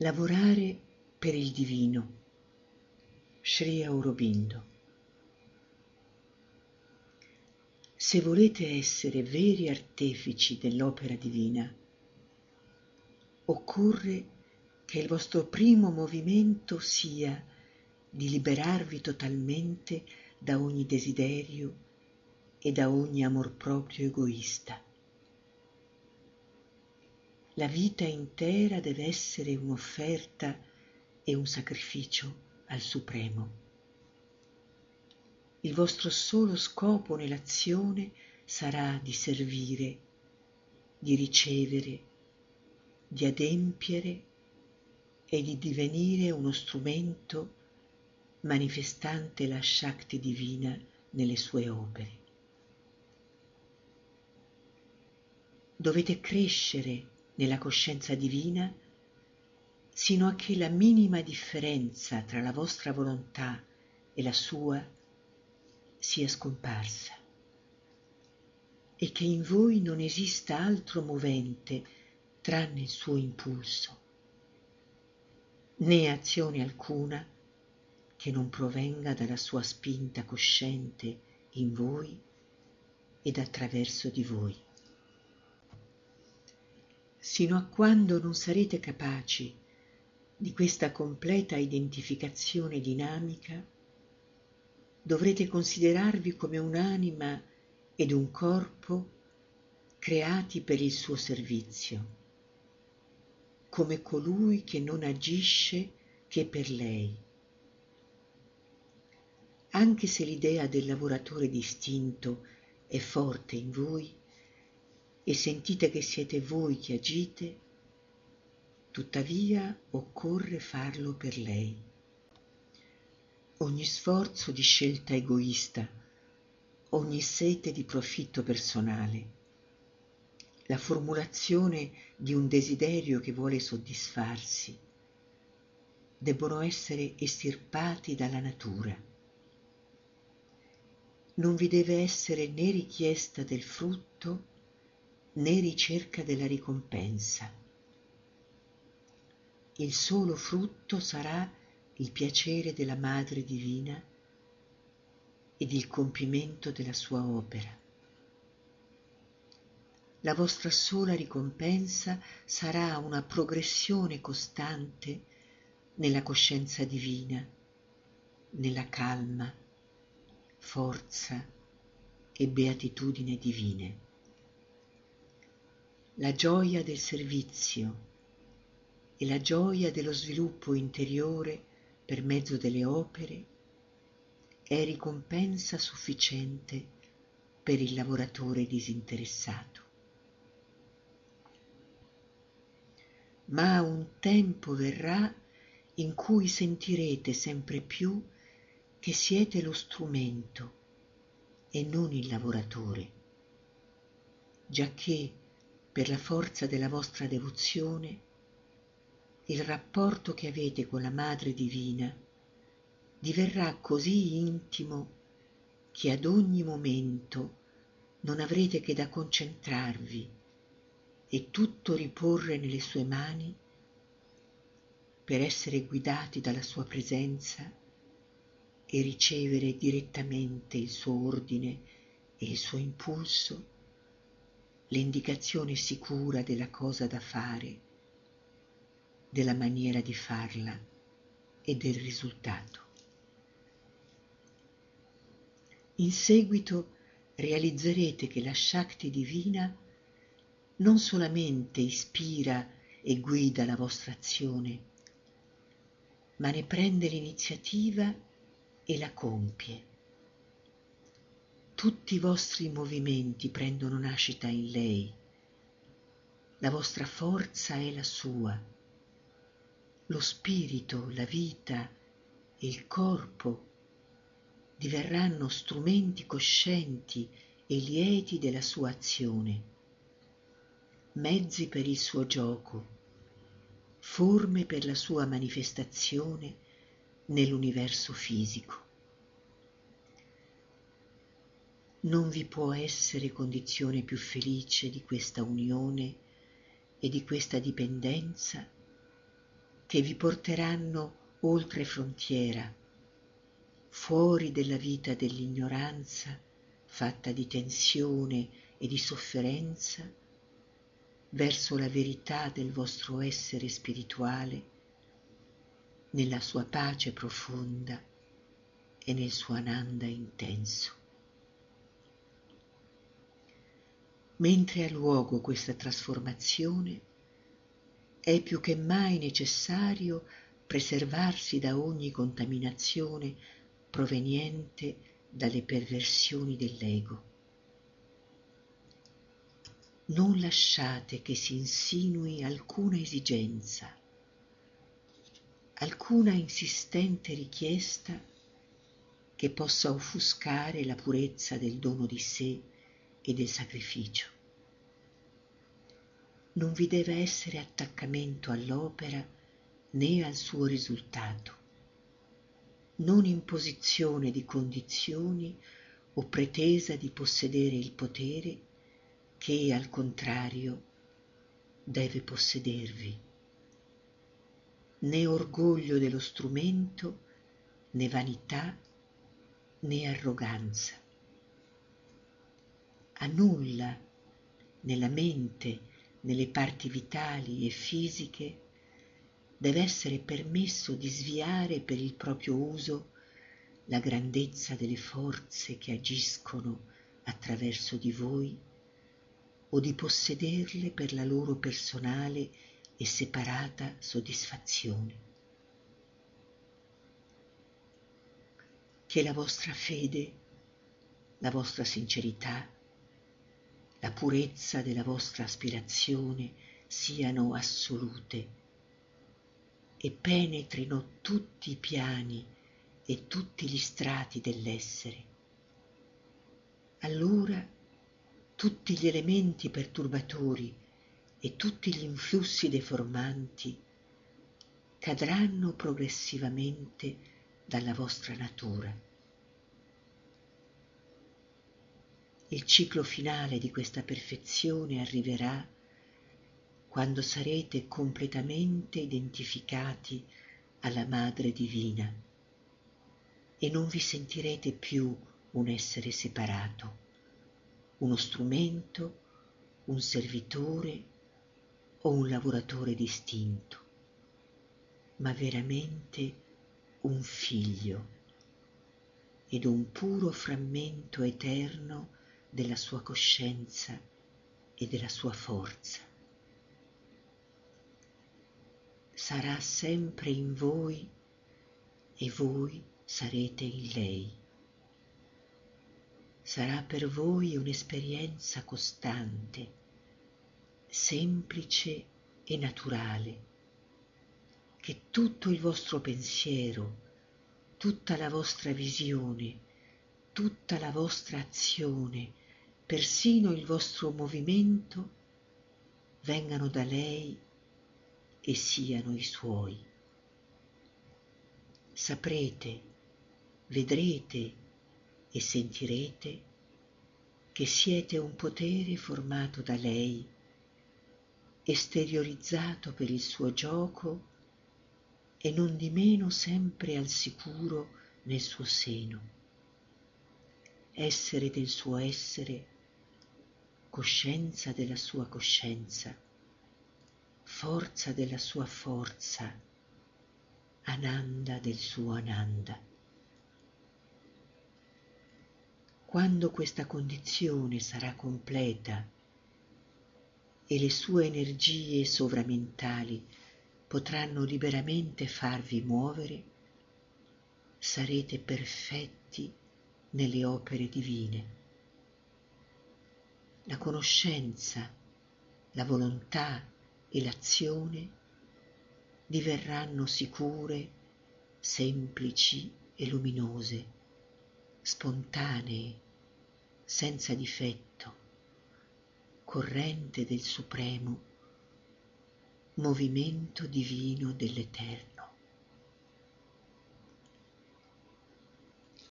Lavorare per il divino. Sri Aurobindo. Se volete essere veri artefici dell'opera divina, occorre che il vostro primo movimento sia di liberarvi totalmente da ogni desiderio e da ogni amor proprio egoista. La vita intera deve essere un'offerta e un sacrificio al Supremo. Il vostro solo scopo nell'azione sarà di servire, di ricevere, di adempiere e di divenire uno strumento manifestante la Shakti divina nelle sue opere. Dovete crescere nella coscienza divina sino a che la minima differenza tra la vostra volontà e la sua sia scomparsa. E che in voi non esista altro movente tranne il suo impulso, né azione alcuna che non provenga dalla sua spinta cosciente in voi ed attraverso di voi sino a quando non sarete capaci di questa completa identificazione dinamica, dovrete considerarvi come un'anima ed un corpo creati per il suo servizio, come colui che non agisce che per lei. Anche se l'idea del lavoratore distinto è forte in voi, e sentite che siete voi che agite, tuttavia occorre farlo per lei. Ogni sforzo di scelta egoista, ogni sete di profitto personale, la formulazione di un desiderio che vuole soddisfarsi, debbono essere estirpati dalla natura. Non vi deve essere né richiesta del frutto né ricerca della ricompensa. Il solo frutto sarà il piacere della Madre Divina ed il compimento della sua opera. La vostra sola ricompensa sarà una progressione costante nella coscienza divina, nella calma, forza e beatitudine divine la gioia del servizio e la gioia dello sviluppo interiore per mezzo delle opere è ricompensa sufficiente per il lavoratore disinteressato. Ma un tempo verrà in cui sentirete sempre più che siete lo strumento e non il lavoratore, giacché per la forza della vostra devozione, il rapporto che avete con la Madre Divina diverrà così intimo che ad ogni momento non avrete che da concentrarvi e tutto riporre nelle sue mani per essere guidati dalla sua presenza e ricevere direttamente il suo ordine e il suo impulso l'indicazione sicura della cosa da fare, della maniera di farla e del risultato. In seguito realizzerete che la Shakti divina non solamente ispira e guida la vostra azione, ma ne prende l'iniziativa e la compie tutti i vostri movimenti prendono nascita in lei, la vostra forza è la sua, lo spirito, la vita e il corpo diverranno strumenti coscienti e lieti della sua azione, mezzi per il suo gioco, forme per la sua manifestazione nell'universo fisico. Non vi può essere condizione più felice di questa unione e di questa dipendenza che vi porteranno oltre frontiera, fuori della vita dell'ignoranza fatta di tensione e di sofferenza, verso la verità del vostro essere spirituale, nella sua pace profonda e nel suo ananda intenso. Mentre ha luogo questa trasformazione, è più che mai necessario preservarsi da ogni contaminazione proveniente dalle perversioni dell'ego. Non lasciate che si insinui alcuna esigenza, alcuna insistente richiesta che possa offuscare la purezza del dono di sé e del sacrificio. Non vi deve essere attaccamento all'opera né al suo risultato, non imposizione di condizioni o pretesa di possedere il potere che al contrario deve possedervi né orgoglio dello strumento, né vanità, né arroganza. A nulla nella mente, nelle parti vitali e fisiche, deve essere permesso di sviare per il proprio uso la grandezza delle forze che agiscono attraverso di voi o di possederle per la loro personale e separata soddisfazione. Che la vostra fede, la vostra sincerità, la purezza della vostra aspirazione siano assolute e penetrino tutti i piani e tutti gli strati dell'essere. Allora tutti gli elementi perturbatori e tutti gli influssi deformanti cadranno progressivamente dalla vostra natura. Il ciclo finale di questa perfezione arriverà quando sarete completamente identificati alla Madre Divina e non vi sentirete più un essere separato, uno strumento, un servitore o un lavoratore distinto, ma veramente un figlio ed un puro frammento eterno della sua coscienza e della sua forza. Sarà sempre in voi e voi sarete in lei. Sarà per voi un'esperienza costante semplice e naturale, che tutto il vostro pensiero, tutta la vostra visione, tutta la vostra azione, persino il vostro movimento, vengano da lei e siano i suoi. Saprete, vedrete e sentirete che siete un potere formato da lei esteriorizzato per il suo gioco e non di meno sempre al sicuro nel suo seno. Essere del suo essere, coscienza della sua coscienza, forza della sua forza, ananda del suo ananda. Quando questa condizione sarà completa e le sue energie sovramentali potranno liberamente farvi muovere, sarete perfetti nelle opere divine. La conoscenza, la volontà e l'azione diverranno sicure, semplici e luminose, spontanee, senza difetto corrente del supremo movimento divino dell'Eterno.